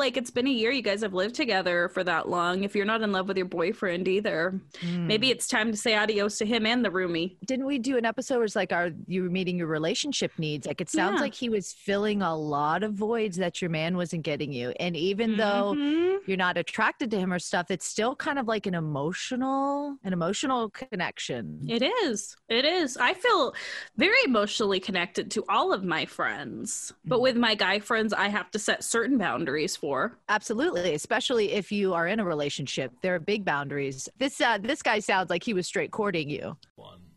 like it's been a year. You guys have lived together for that long. If you're not in love with your boyfriend either, maybe it's time to say adios to him and the roomie. Didn't we do an episode where it's like, are you meeting your relationship needs? Like, it sounds Yeah. like he was filling a lot of voids that your man wasn't getting you. And even though Mhm. you're not attracted to him or stuff, it's still kind of like an emotional, an emotional connection. It is. It is. I feel very emotionally connected to all of my friends. But with my guy friends, I have to set certain boundaries for. Absolutely, especially if you are in a relationship, there are big boundaries. This uh, this guy sounds like he was straight courting you. One, two, three,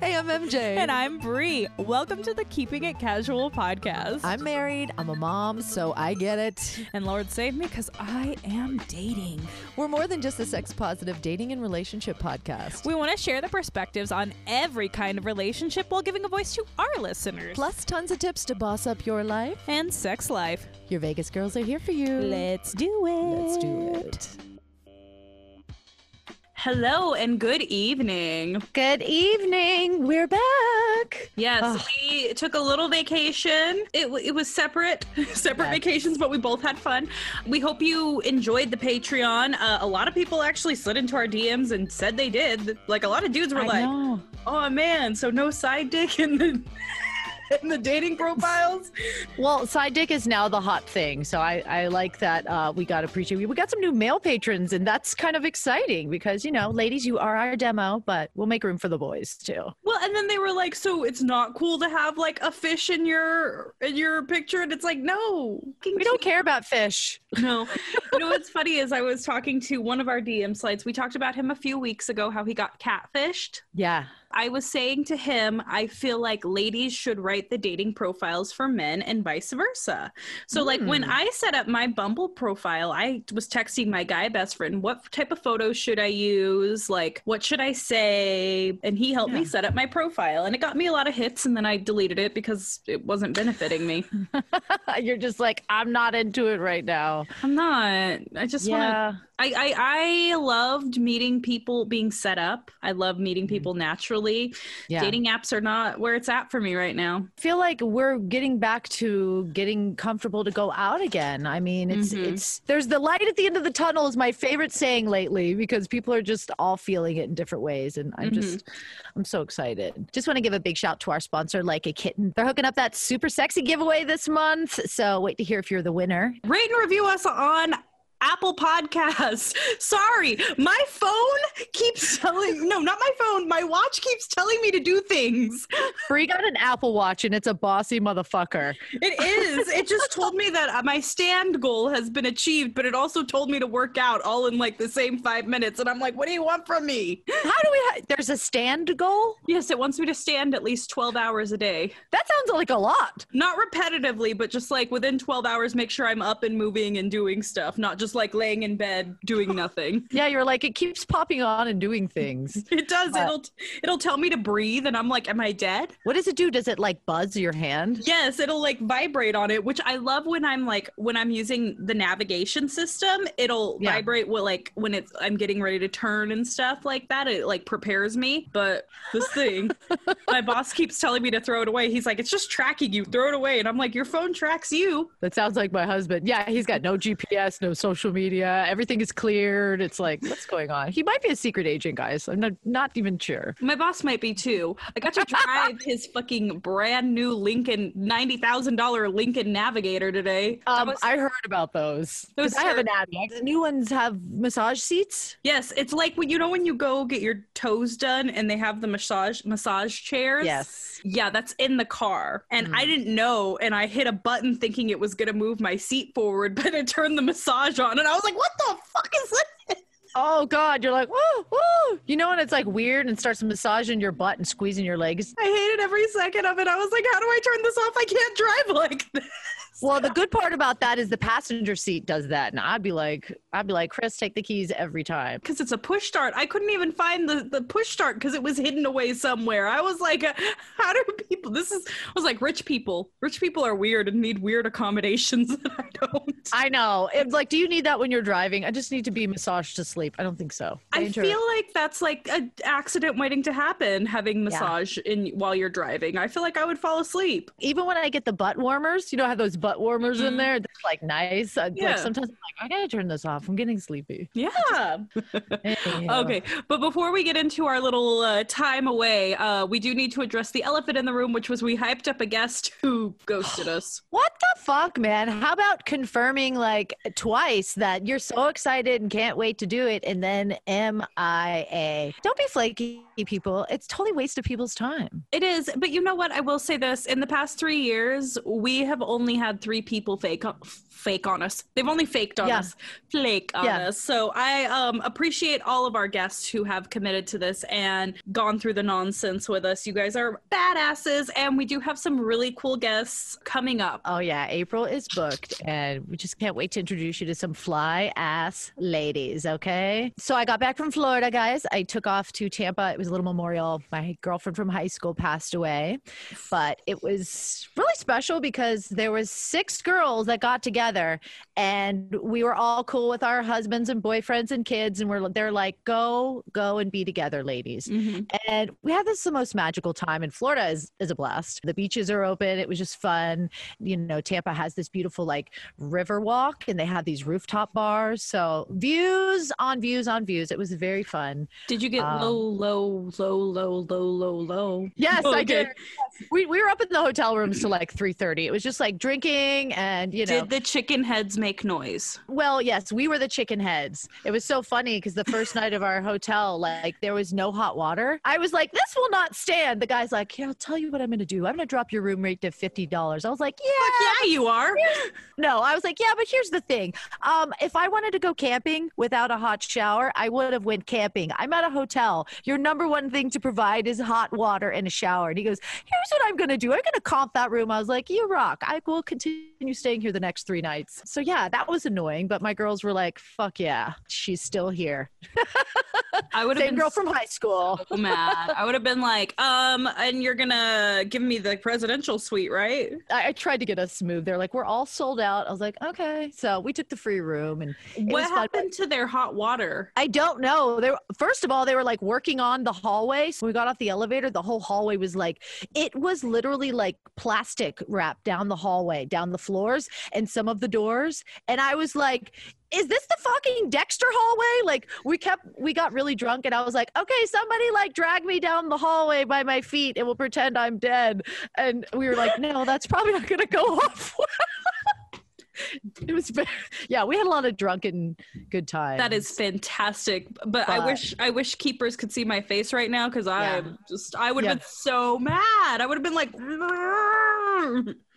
Hey, I'm MJ. And I'm Bree. Welcome to the Keeping It Casual podcast. I'm married. I'm a mom, so I get it. and Lord save me because I am dating. We're more than just a sex positive dating and relationship podcast. We want to share the perspectives on every kind of relationship while giving a voice to our listeners. Plus, tons of tips to boss up your life. and sex life. Your Vegas girls are here for you. Let's do it. Let's do it. Hello and good evening. Good evening. We're back. Yes, Ugh. we took a little vacation. It, it was separate, separate Yeah. vacations, but we both had fun. We hope you enjoyed the Patreon. Uh, a lot of people actually slid into our DMs and said they did. Like a lot of dudes were I like, know. "Oh man, so no side dick in the in the dating profiles." Well, side dick is now the hot thing, so I, I like that. Uh, we got to appreciate. We got some new male patrons, and that's kind of exciting because you know, ladies, you are our demo, but we'll make room for the boys too. Well, and then they were like, "So it's not cool to have like a fish in your in your picture," and it's like, "No, We don't care about fish. No. you know what's funny is I was talking to one of our DM slides. We talked about him a few weeks ago, how he got catfished. Yeah, I was saying to him, I feel like ladies should write the dating profiles for men and vice versa. So, like, when Hmm. I set up my Bumble profile, I was texting my guy best friend, what type of photos should I use? Like, what should I say? And he helped me set up my profile. And it got me a lot of hits, and then I deleted it because it wasn't benefiting me. you're just like I'm not into it right now. I'm not. I just want to. yeah, I, I I loved meeting people being set up. I love meeting people naturally. Mm-hmm. yeah. Dating apps are not where it's at for me right now. I feel like we're getting back to getting comfortable to go out again. I mean, it's Mhm. it's there's the light at the end of the tunnel is my favorite saying lately because people are just all feeling it in different ways and I'm just I'm so excited. Just want to give a big shout to our sponsor Like a Kitten. They're hooking up that super sexy giveaway this month. So wait to hear if you're the winner. Rate and review us on Apple Podcasts. Sorry, my phone keeps telling no, not my phone. My watch keeps telling me to do things. Bree got an Apple Watch and it's a bossy motherfucker. It is. It just told me that uh, my stand goal has been achieved, but it also told me to work out all in like the same five minutes. And I'm like, what do you want from me? How do we ha- there's a stand goal? Yes, it wants me to stand at least 12 hours a day. That sounds like a lot. not repetitively, but just like within 12 hours, make sure I'm up and moving and doing stuff, not just like laying in bed doing nothing. Yeah, you're like it keeps popping on and doing things. It does. Uh, It'll it'll tell me to breathe, and I'm like, am I dead? What does it do? Does it like buzz your hand? Yes, it'll like vibrate on it, which I love when I'm like when I'm using the navigation system. It'll Yeah. vibrate with like when it's I'm getting ready to turn and stuff like that. It like prepares me. But this thing, my boss keeps telling me to throw it away. He's like, it's just tracking you. Throw it away, and I'm like, your phone tracks you. That sounds like my husband. Yeah, he's got no GPS, no social media. Everything is cleared. It's like, what's going on? He might be a secret agent, guys. I'm not, not even sure. My boss might be too. I got to drive his fucking brand new Lincoln ninety thousand dollar Lincoln Navigator today. Um, was- I heard about those. Those I have an Audi. The new ones have massage seats. yes, it's like when you know when you go get your toes done and they have the massage massage chairs. Yes. Yeah, that's in the car. And I didn't know and I hit a button thinking it was gonna move my seat forward, but it turned the massage on and I was like, what the fuck is this? Oh God, you're like, whoa, whoa. You know when it's like weird and starts massaging your butt and squeezing your legs. I hated every second of it. I was like, how do I turn this off? I can't drive like this. Well, the good part about that is the passenger seat does that, and I'd be like, I'd be like, Chris, take the keys every time. because it's a push start. I couldn't even find the, the push start because it was hidden away somewhere. I was like, how do people? This is I was like, rich people. Rich people are weird and need weird accommodations that I don't. I know. It's like, do you need that when you're driving? I just need to be massaged to sleep. I don't think so. I Danger. feel like that's like an accident waiting to happen. Having massage in while you're driving, I feel like I would fall asleep. even when I get the butt warmers, you know, I have those butt warmers in Mhm. there. They're like nice. I- Yeah. Like sometimes I'm like, I gotta turn this off. I'm getting sleepy. Yeah. Okay, but before we get into our little uh, time away, uh, we do need to address the elephant in the room, which was we hyped up a guest who ghosted us. What the fuck, man? How about confirming like twice that you're so excited and can't wait to do it, and then MIA? Don't be flaky, people. It's totally waste of people's time. It is, but you know what? I will say this: in the past three years, we have only had three people fake fake on us. They've only faked on Yeah. us, flake on Yeah. us. So I um, appreciate all of our guests who have committed to this and gone through the nonsense with us. You guys are badasses, and we do have some really cool guests coming up. Oh yeah, April is booked, and we just can't wait to introduce you to some fly ass ladies. Okay, so I got back from Florida, guys. I took off to Tampa. It was a little memorial. My girlfriend from high school passed away, but it was really special because there was six girls that got together, and we were all cool with our husbands and boyfriends and kids, and we're they're like, go, go and be together, ladies. Mhm. And we had this the most magical time in Florida is, is a blast. The beaches are open. It was just fun. You know, Tampa has this beautiful like river walk and they have these rooftop bars. So views on views on views. It was very fun. Did you get Um, low, low, low, low, low, low, low? Yes, Oh, I okay. did. We, we were up in the hotel rooms till like 3.30. It was just like drinking and, you know. Did the chicken heads make noise? Well, yes, we were the chicken heads. It was so funny because the first night of our hotel, like there was no hot water. I was like, this will not stand. The guy's like, yeah, I'll tell you what I'm going to do. I'm going to drop your room rate to $50. I was like, yeah. Yeah, you are. No, I was like, yeah, but here's the thing. Um, if I wanted to go camping without a hot shower, I would have went camping. I'm at a hotel. Your number one thing to provide is hot water and a shower. And he goes, here's what I'm going to do. I'm going to comp that room. I was like, you rock. I will continue staying here the next three nights. So yeah, that was annoying. But my girls were like, fuck yeah, she's still here. I would have Same been girl from high school. so mad. I would have been like, um, and you're gonna give me the presidential suite, right? I, I tried to get us moved. They're like, we're all sold out. I was like, okay. So we took the free room and what was fun. happened to their hot water? I don't know. They were, first of all, they were like working on the hallway. So we got off the elevator. The whole hallway was like, it was literally like plastic wrapped down the hallway, down the floors, and some of the doors. And I was like, is this the fucking Dexter hallway? Like we kept, we got really drunk, and I was like, okay, somebody like drag me down the hallway by my feet, and we'll pretend I'm dead. And we were like, no, that's probably not gonna go off. it was, yeah, we had a lot of drunken good times. That is fantastic. But, I wish I wish keepers could see my face right now because I Yeah. just I would have Yeah. been so mad. I would have been like,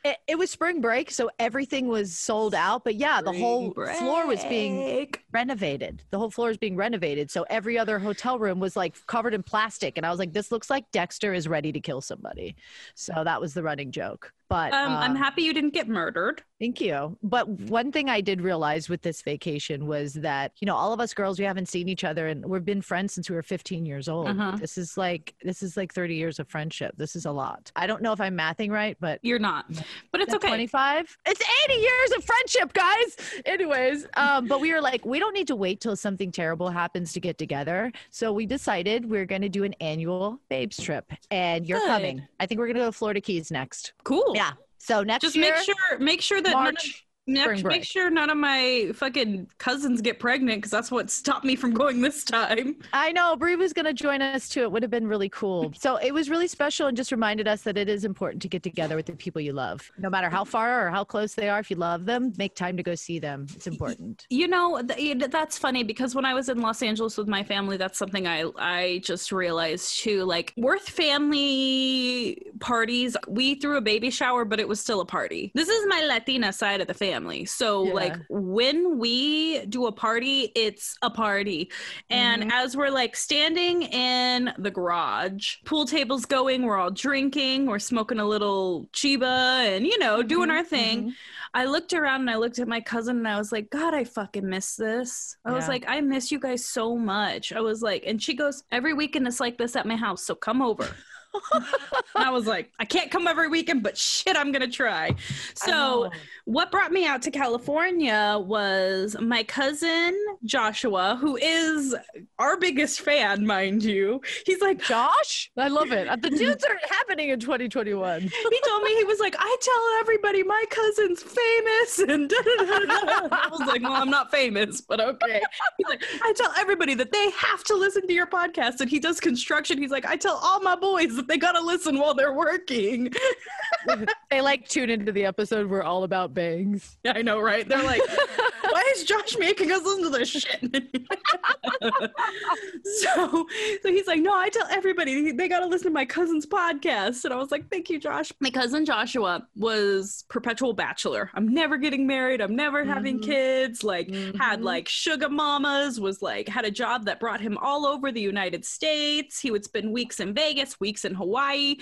It, it was spring break, so everything was sold out. But yeah, the whole Spring floor was being renovated. The whole floor is being renovated. So every other hotel room was like covered in plastic. And I was like, this looks like Dexter is ready to kill somebody. So that was the running joke. But Um, I'm um, happy you didn't get murdered. Thank you. But one thing I did realize with this vacation was that, you know, all of us girls, we haven't seen each other and we've been friends since we were 15 years old. Uh-huh. This is like, this is like 30 years of friendship. This is a lot. I don't know if I'm mathing right, but You're not, but it's that okay. 25 it's 80 years of friendship guys anyways um but we were like we don't need to wait till something terrible happens to get together so we decided we are going to do an annual babes trip and you're Good. coming i think we're going to go to florida keys next Cool. yeah so next Just year make sure make sure that march spring make sure none of my fucking cousins get pregnant because that's what stopped me from going this time. I know Bree was going to join us too. It would have been really cool. So it was really special and just reminded us that it is important to get together with the people you love. No matter how far or how close they are, if you love them, make time to go see them. It's important. You know, th- that's funny because when I was in Los Angeles with my family, that's something I I just realized too. Like Worth family parties, we threw a baby shower, but it was still a party. This is my Latina side of the family. Family. So Yeah. like when we do a party, it's a party. And Mhm. as we're like standing in the garage, pool table's going, we're all drinking, we're smoking a little chiba and you know, doing Mhm, our thing. I looked around and I looked at my cousin and I was like, God, I fucking miss this. I was like, I miss you guys so much. I was like, and she goes, Every weekend it's like this at my house, so come over. I was like, I can't come every weekend, but shit, I'm gonna try. So what brought me out to California was my cousin Joshua, who is our biggest fan, mind you. He's like, Josh, I love it. The dudes are happening in 2021. he told me he was like, I tell everybody my cousin's famous, and I was like, well, I'm not famous, but okay. He's like, I tell everybody that they have to listen to your podcast, and he does construction. He's like, I tell all my boys that they gotta listen while they're working. they like tune into the episode. We're all about bangs. I know, right? They're like, is Josh making us listen to this shit? so, so he's like, no, I tell everybody they got to listen to my cousin's podcast. And I was like, thank you, Josh. My cousin Joshua was perpetual bachelor. I'm never getting married. I'm never having Mhm. kids. Like, had Mhm. like sugar mamas, was like, had a job that brought him all over the United States. He would spend weeks in Vegas, weeks in Hawaii.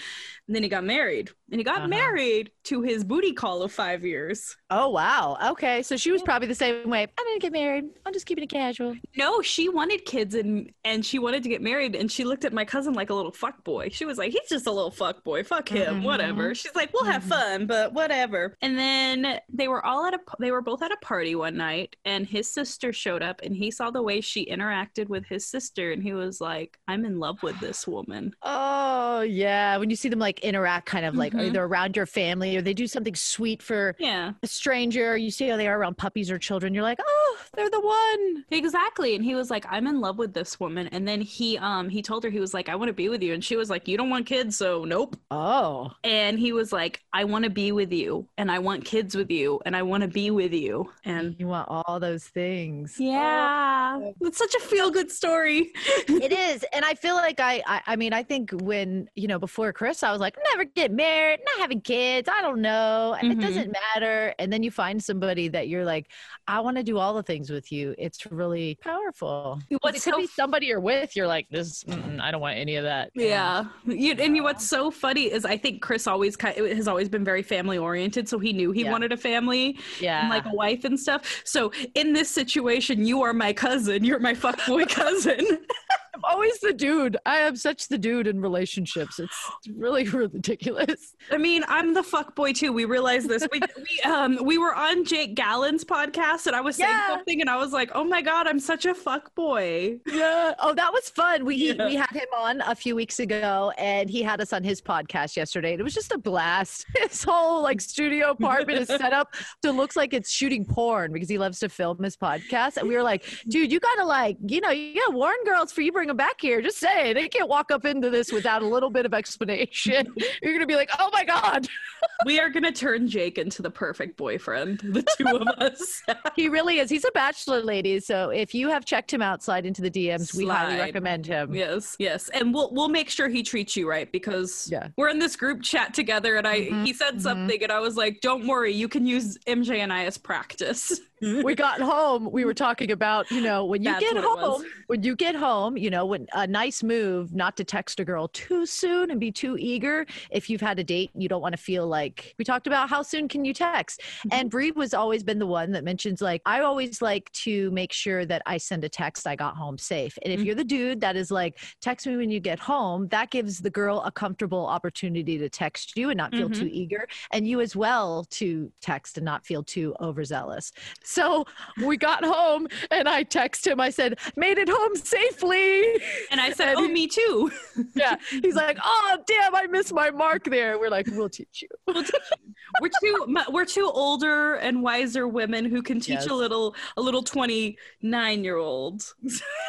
And then he got married. And he got Uh-huh. married to his booty call of five years. Oh wow. Okay, so she was probably the same way. I'm gonna get married. I'm just keeping it casual. No, she wanted kids and and she wanted to get married and she looked at my cousin like a little fuck boy. She was like, he's just a little fuck boy. Fuck him. Mhm. Whatever. She's like, we'll have Mhm. fun, but whatever. And then they were all at a they were both at a party one night and his sister showed up and he saw the way she interacted with his sister and he was like, I'm in love with this woman. Oh yeah. When you see them like interact, kind of like Mhm. either around your family or they do something sweet for Yeah. a stranger. You see how they are around puppies or children. You're like, oh, they're the one. Exactly. And he was like, I'm in love with this woman. And then he um he told her he was like, I want to be with you. And she was like, You don't want kids, so nope. Oh. and he was like i want to be with you and i want kids with you and i want to be with you and You want all those things. yeah it's such a feel good story it is and i feel like I, I i mean i think when you know before chris i was like never get married not having kids i don't know and Mhm. it doesn't matter and then you find somebody that you're like i want to do all the things with you it's really powerful. But What's it could so be somebody you're with you're like this i don't want any of that. Yeah. You, and you, what's so funny is i think chris always has always been very family oriented so he knew he Yeah. wanted a family yeah and like a wife and stuff. So in this situation you are my cousin you're my fuckboy cousin i'm always the dude i am such the dude in relationships it's really ridiculous I mean, I'm the fuck boy too. We realized this. We, we um we were on Jake Gallen's podcast, and I was saying Yeah. something, and I was like, "Oh my god, I'm such a fuck boy." Yeah. Oh, that was fun. We Yeah. we had him on a few weeks ago, and he had us on his podcast yesterday. And it was just a blast. His whole like studio apartment is set up to looks like it's shooting porn because he loves to film his podcast. And we were like, dude, you gotta like, you know, you gotta warn girls for you bring them back here. Just say they can't walk up into this without a little bit of explanation. You're gonna be like, oh my god, we are gonna turn Jake into the perfect boyfriend. The two of us. he really is. He's a bachelor, ladies. So if you have checked him out, slide into the DMs. We highly recommend him. yes, yes, and we'll we'll make sure he treats you right because Yeah. we're in this group chat together, and I Mhm, he said mhm. something, and I was like, "Don't worry, you can use MJ and I as practice." We got home we were talking about you know when you That's get what it was. home when you get home you know when a nice move not to text a girl too soon and be too eager if you've had a date you don't want to feel like we talked about how soon can you text and Bree was always been the one that mentions like I always like to make sure that I send a text I got home safe and if Mhm. you're the dude that is like text me when you get home that gives the girl a comfortable opportunity to text you and not feel Mhm. too eager and you as well to text and not feel too overzealous so we got home and I text him. I said, made it home safely. and I said, And "Oh, he- me too." Yeah. He's like, oh, damn, I missed my mark there. We're like, we'll teach you. we're two we're two older and wiser women who can teach Yes. a little a little 29 year old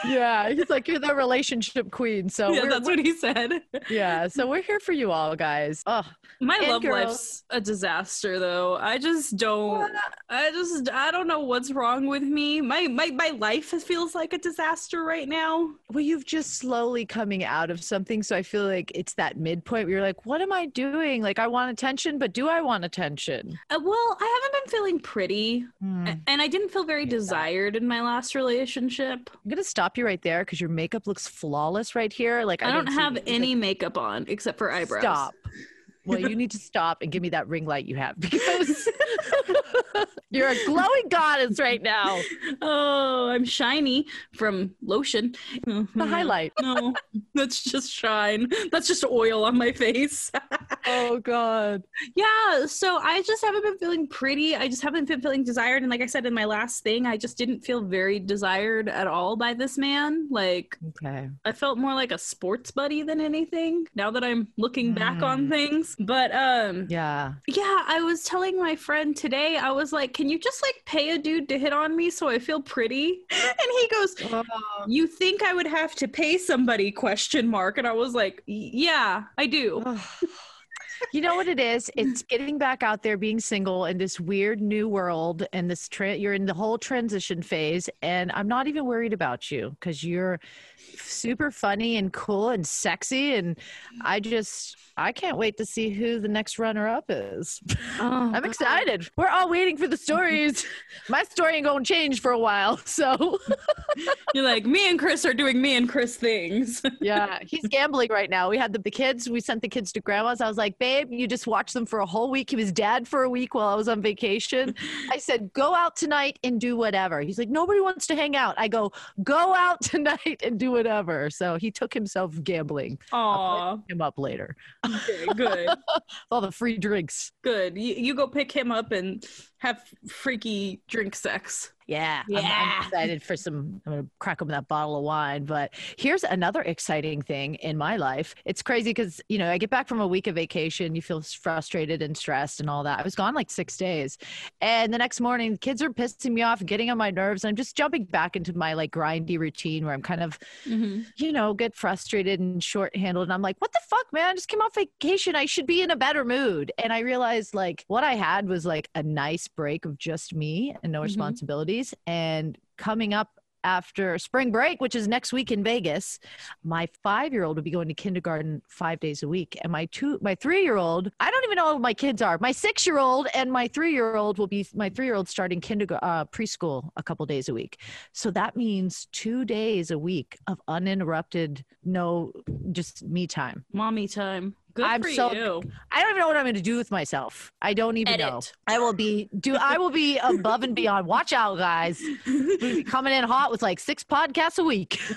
Yeah. He's like, you're the relationship queen. So yeah that's what he said yeah. So we're here for you all, guys. Oh, my love girls. life's a disaster though i just don't i just i don't know what's wrong with me. My my my life feels like a disaster right now. Well, you've just slowly coming out of something. So I feel like it's that midpoint where you're like, what am I doing? Like, I want attention, but do I want attention? Uh, well, I haven't been feeling pretty, a- and I didn't feel very desired in my last relationship. I'm to stop you right there because your makeup looks flawless right here. Like, I, don't didn't see have. Any makeup on except for eyebrows. Stop. Well, you need to stop and give me that ring light you have because you're a glowing goddess right now. Oh, I'm shiny from lotion. The highlight. No, that's just shine. That's just oil on my face. Oh, God. yeah, so I just haven't been feeling pretty. I just haven't been feeling desired. And like I said in my last thing, I just didn't feel very desired at all by this man. Like, Okay. I felt more like a sports buddy than anything now that I'm looking back on Mm. things. But um Yeah. yeah, I was telling my friend today, I was like, Can you just like pay a dude to hit on me so I feel pretty? And he goes, oh. You think I would have to pay somebody question mark? And I was like, Yeah, I do. You know what it is? It's getting back out there, being single in this weird new world, and this tra- you're in the whole transition phase. And I'm not even worried about you because you're super funny and cool and sexy. And I just, I can't wait to see who the next runner up is. Oh, I'm excited. We're all waiting for the stories. My story ain't gonna change for a while, so You're like, me and Chris are doing me and Chris things. yeah, he's gambling right now. We had the, the kids. We sent the kids to grandma's. I was like, babe, you just watch them for a whole week. He was dad for a week while I was on vacation. I said, go out tonight and do whatever. He's like, nobody wants to hang out. I go, go out tonight and do whatever. So he took himself gambling. Aw, Him up later. okay, good, All the free drinks. good. You, you go pick him up and have freaky drink sex. Yeah, I'm- I'm, Yeah. excited for some. I'm gonna crack open that bottle of wine. But here's another exciting thing in my life. It's crazy because you know I get back from a week of vacation, you feel frustrated and stressed and all that. I was gone like six days, and the next morning, the kids are pissing me off, getting on my nerves. And I'm just jumping back into my like grindy routine where I'm kind of Mm-hmm. you know, get frustrated and short-handled. And I'm like, what the fuck, man? I just came off vacation. I should be in a better mood. And I realized like what I had was like a nice break of just me and no Mhm. responsibilities. And coming up after spring break, which is next week in Vegas, my five-year-old will be going to kindergarten five days a week. And my two my three-year-old, I don't even know old my kids are. My six-year-old and my three-year-old will be my three-year-old starting kindergarten uh, preschool a couple days a week. So that means two days a week of uninterrupted, no, just me time. Mommy time. Good I'm for so- you. I don't even know what I'm going to do with myself. I don't even know. I will be do. I will be above and beyond. Watch out, guys. We'll be coming in hot with like six podcasts a week.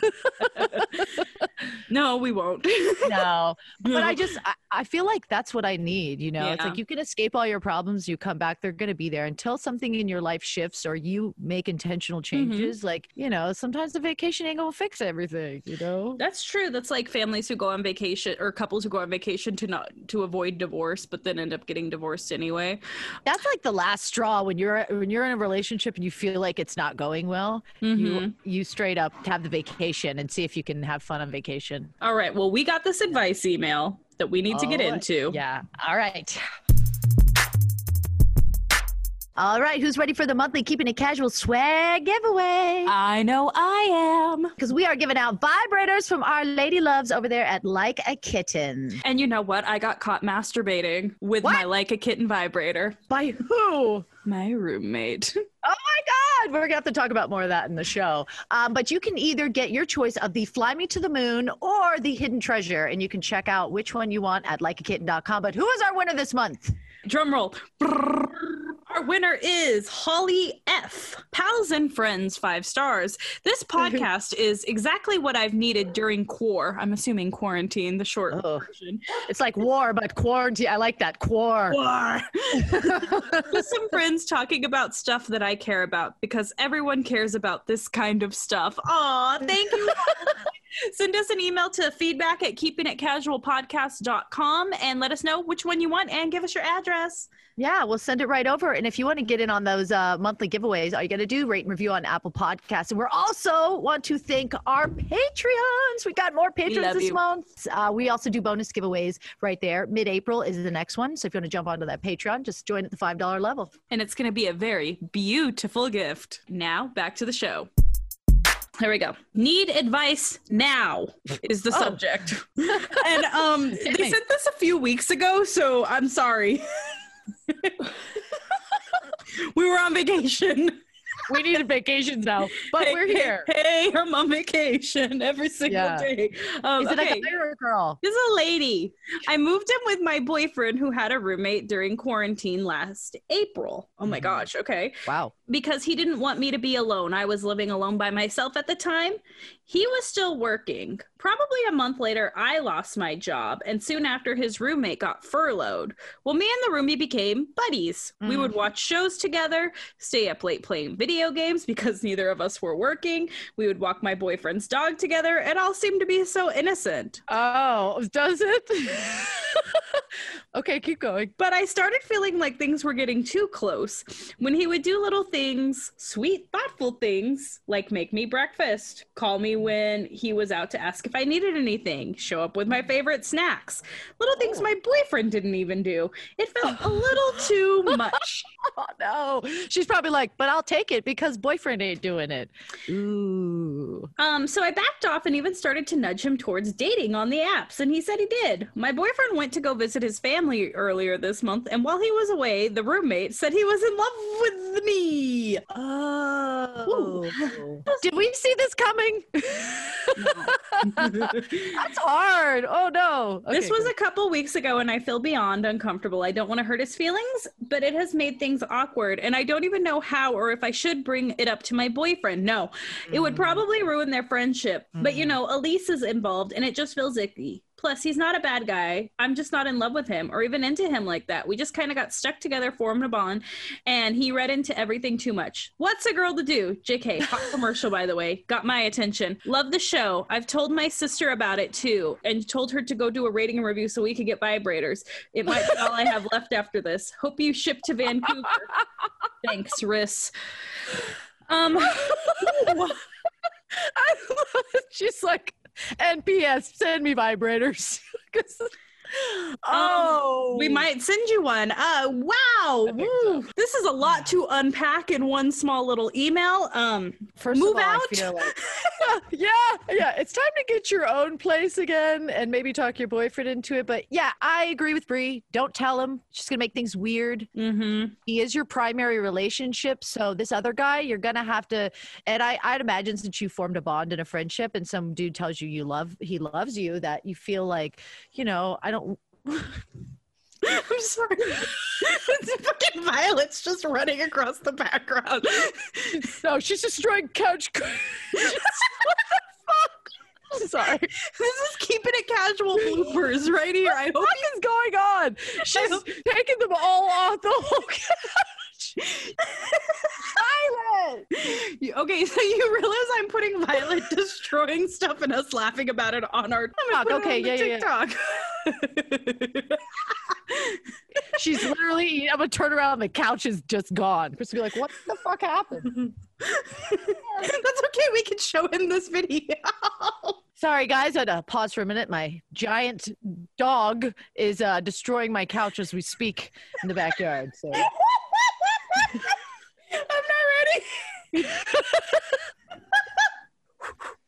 No, we won't. no, but I just I, I feel like that's what I need. You know, it's like you can escape all your problems. You come back, they're going to be there until something in your life shifts or you make intentional Mm-hmm. changes. Like you know, sometimes the vacation ain't gonna fix everything. You know. That's true. That's like families who go on vacation or couples who go on vacation to not to avoid divorce, but then end up getting divorced anyway. that's like the last straw when you're when you're in a relationship and you feel like it's not going well Mhm. you you straight up have the vacation and see if you can have fun on vacation All right. Well, we got this advice email that we need to get Oh, into. yeah all right all right who's ready for the monthly keeping it casual swag giveaway I know I am. because we are giving out vibrators from our lady loves over there at like a kitten And you know what? I got caught masturbating with What? my like a kitten vibrator. by who My roommate. Oh my God. We're going to have to talk about more of that in the show. Um, but you can either get your choice of the Fly Me to the Moon or the Hidden Treasure, and you can check out which one you want at likeakitten.com. But who is our winner this month? Drum roll. Our winner is Holly F. Pals and Friends, five stars. This mhm. podcast is exactly what I've needed during quar. I'm assuming quarantine, the short Oh. version. It's like war, but quarantine. I like that. Quar. Quar. With some friends talking about stuff that I care about because everyone cares about this kind of stuff. Aw, thank you. Send us an email to feedback at keepingitcasualpodcast.com and let us know which one you want and give us your address. Yeah, we'll send it right over. And if you want to get in on those uh, monthly giveaways, all you got to do rate and review on Apple Podcasts. And we're also want to thank our Patreons. We got more patrons this you. month. Uh, we also do bonus giveaways right there. Mid-April is the next one. So if you want to jump onto that Patreon, just join at the five dollar level. And it's going to be a very beautiful gift. Now, back to the show. There we go. Need advice now is the Oh. subject. and um they sent this a few weeks ago, so I'm sorry. we were on vacation. We needed vacations now, but Hey, we're here. Hey, I'm on vacation every single Yeah. day. Um, Is it okay. a guy or a girl? This is a lady. I moved in with my boyfriend who had a roommate during quarantine last April. Oh my Mhm. gosh. Okay. Wow. Because he didn't want me to be alone. I was living alone by myself at the time. He was still working. Probably a month later, I lost my job. And soon after, his roommate got furloughed. Well, me and the roomie became buddies. We would mm. watch shows together, stay up late playing video games because neither of us were working. We would walk my boyfriend's dog together. It all seemed to be so innocent. Oh, does it? okay, keep going. But I started feeling like things were getting too close when he would do little things, sweet, thoughtful things, like make me breakfast, call me when he was out to ask if I needed anything, show up with my favorite snacks, little things my boyfriend didn't even do. It felt a little too much. Oh no. She's probably like, but I'll take it because boyfriend ain't doing it. Ooh. Um, so I backed off and even started to nudge him towards dating on the apps, and he said he did. My boyfriend went to go visit his family earlier this month, and while he was away, the roommate said he was in love with me. Oh. Did we see this coming? That's hard. Oh no. this was good. a couple weeks ago, and I feel beyond uncomfortable. I don't want to hurt his feelings, but it has made things awkward, and I don't even know how or if I should bring it up to my boyfriend. No, it would mm. probably ruin their friendship. But you mm. know, Elise is involved, and it just feels icky. Plus, he's not a bad guy. I'm just not in love with him or even into him like that. We just kind of got stuck together, formed a bond, and he read into everything too much. What's a girl to do? JK, hot commercial, by the way. Got my attention. Love the show. I've told my sister about it too and told her to go do a rating and review so we could get vibrators. It might be all I have left after this. Hope you ship to Vancouver. Thanks, Riss. Um, I love it. She's like, NPS, send me vibrators. 'Cause- oh, we might send you one. Uh, wow. Woo. This is a lot to unpack in one small little email. Um, First move of all, I out. feel like- yeah, yeah. It's time to get your own place again and maybe talk your boyfriend into it. But yeah, I agree with Bree. Don't tell him. It's just gonna make things weird. mhm. He is your primary relationship. So this other guy, you're gonna have to. And I, I'd imagine since you formed a bond and a friendship, and some dude tells you you love, he loves you, that you feel like, you know, I don't. I'm sorry. it's fucking Violet's just running across the background. No, she's destroying couch. what the fuck? I'm sorry. this is keeping it casual bloopers right here. I hope What is going on? She's taking them all off the whole you, okay, so you realize I'm putting Violet destroying stuff and us laughing about it on our it okay, yeah, yeah. TikTok. She's literally. I'm gonna turn around. and The couch is just gone. Chris will be like, "What the fuck happened?" That's okay. We can show him this video. Sorry, guys. I had to pause for a minute. My giant dog is uh, destroying my couch as we speak in the backyard. So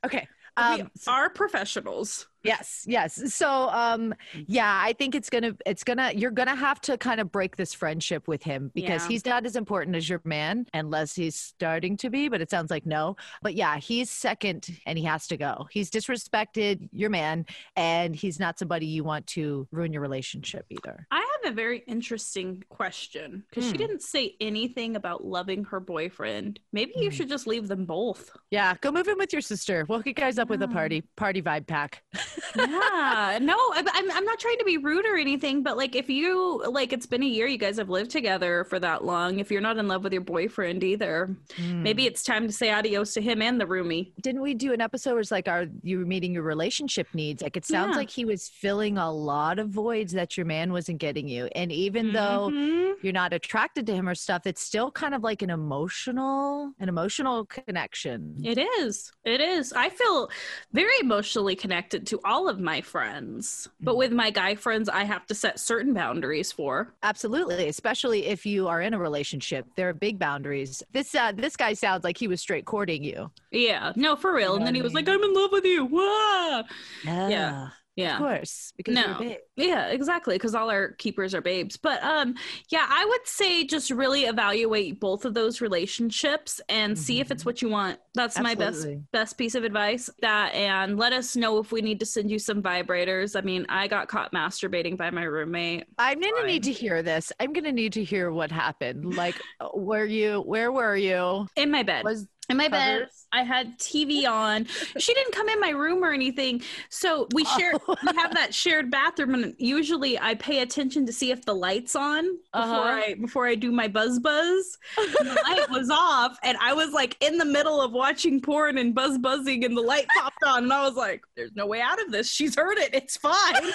okay. we Um, are professionals. Yes, yes. So um yeah, I think it's going to it's going to you're going to have to kind of break this friendship with him because Yeah. he's not as important as your man unless he's starting to be, but it sounds like no. But yeah, he's second and he has to go. He's disrespected your man and he's not somebody you want to ruin your relationship either. I have a very interesting question because she Hmm. didn't say anything about loving her boyfriend. Maybe you Hmm. should just leave them both. Yeah, go move in with your sister. We'll you guys up with a party party vibe pack. yeah, no, I'm I'm not trying to be rude or anything, but like if you like, it's been a year, you guys have lived together for that long. If you're not in love with your boyfriend either, maybe Hmm. it's time to say adios to him and the roomie. didn't we do an episode where it's like are you meeting your relationship needs like it sounds Yeah. like he was filling a lot of voids that your man wasn't getting you and even though Mhm. you're not attracted to him or stuff it's still kind of like an emotional an emotional connection It is. It is. I feel very emotionally connected to all of my friends. But Mm-hmm. with my guy friends, I have to set certain boundaries for. absolutely especially if you are in a relationship there are big boundaries this uh, this guy sounds like he was straight courting you Yeah. No, for real. and then he was like. I'm in love with you. Wah! Yeah. of Yeah. Of course because No. Yeah, exactly. Because all our keepers are babes. But um, yeah, I would say just really evaluate both of those relationships and see if it's what you want. That's my best best piece of advice. That and let us know if we need to send you some vibrators. I mean, I got caught masturbating by my roommate. I'm gonna need to hear this. I'm gonna need to hear what happened. Like, uh, were you? Where were you? In my bed. Was in my bed covers? i had tv on she didn't come in my room or anything so we share Oh. we have that shared bathroom and usually i pay attention to see if the light's on before Uh-huh. i before i do my buzz buzz and the light was off and i was like in the middle of watching porn and buzz buzzing and the light popped on and i was like there's no way out of this she's heard it it's fine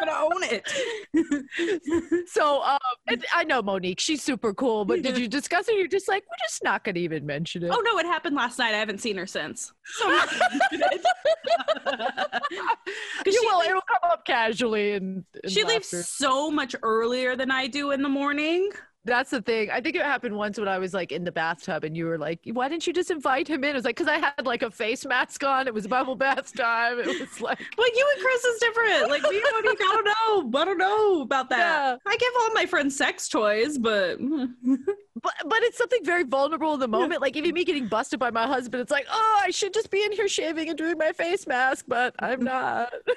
gonna own it so? Um, I know Monique. She's super cool. But did you discuss it? You're just like, we're just not gonna even mention it. oh no it happened last night i haven't seen her since so I'm not gonna mention it. 'Cause you she will. leaves- It'll come up casually and, and she leaves so much earlier than I do in the morning. That's the thing. I think it happened once when I was like in the bathtub and you were like, why didn't you just invite him in? It was like, because I had like a face mask on. It was bubble bath time. It was like, Like you and Chris is different. Like me and Monique, I don't know. I don't know about that. Yeah. I give all my friends sex toys, but but, but it's something very vulnerable in the moment. Like even me getting busted by my husband, it's like, oh, I should just be in here shaving and doing my face mask, but I'm not.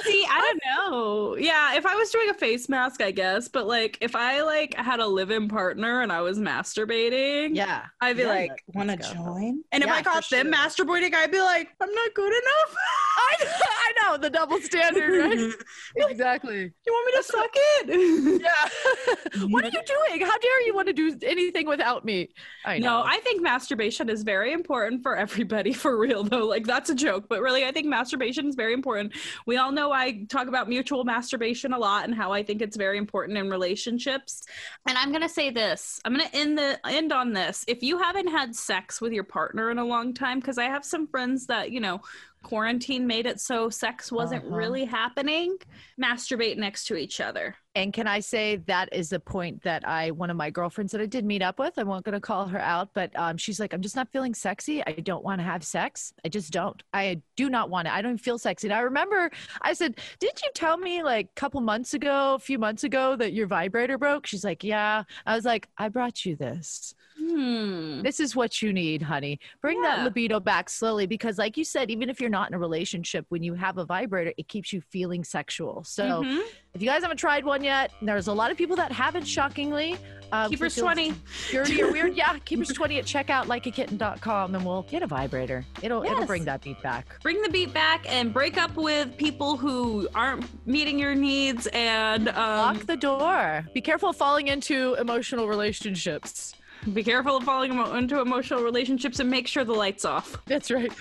see, I don't know. Yeah, if I was doing a face mask, I guess. But like if I like had a live-in partner and I was masturbating, yeah. I'd be Yeah, like, wanna join? And if I caught them sure. masturbating, I'd be like, I'm not good enough. I, I know the double standard, right? exactly. You want me to suck it? Yeah. what are you doing? How dare you want to do anything without me? I know. No, I think masturbation is very important for everybody for real though. Like that's a joke, but really I think masturbation is very important. We all know I talk about mutual masturbation a lot and how I think it's very important in relationships. And I'm going to say this. I'm going to end the end on this. If you haven't had sex with your partner in a long time cuz I have some friends that, you know, quarantine made it so sex wasn't Uh-huh. really happening, masturbate next to each other. And can I say that is the point that I, one of my girlfriends that I did meet up with, I won't going to call her out, but um, she's like, I'm just not feeling sexy. I don't want to have sex. I just don't. I do not want it. I don't feel sexy. And I remember I said, Didn't you tell me like a couple months ago, a few months ago, that your vibrator broke? She's like, Yeah. I was like, I brought you this. Hmm. This is what you need, honey. Bring that libido back slowly because, like you said, even if you're not in a relationship, when you have a vibrator, it keeps you feeling sexual. So, Mhm. if you guys haven't tried one yet, there's a lot of people that haven't, shockingly. Um, Keepers if it feels 20. Dirty or weird. Yeah, Keepers20 at checkout, likeakitten.com, and we'll get a vibrator. It'll, it'll bring that beat back. bring the beat back and break up with people who aren't meeting your needs and um, Lock the door. Be careful falling into emotional relationships. Be careful of falling into emotional relationships and make sure the lights off. That's right.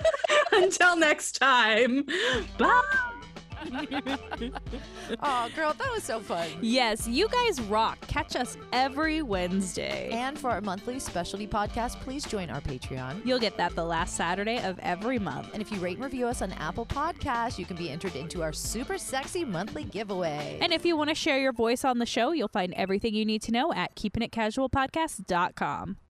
until next time. Bye Oh, girl, that was so fun. Yes, you guys rock. Catch us every Wednesday. And for our monthly specialty podcast, please join our Patreon. You'll get that the last Saturday of every month. And if you rate and review us on Apple Podcasts, you can be entered into our super sexy monthly giveaway. And if you want to share your voice on the show, you'll find everything you need to know at keepingitcasualpodcast.com.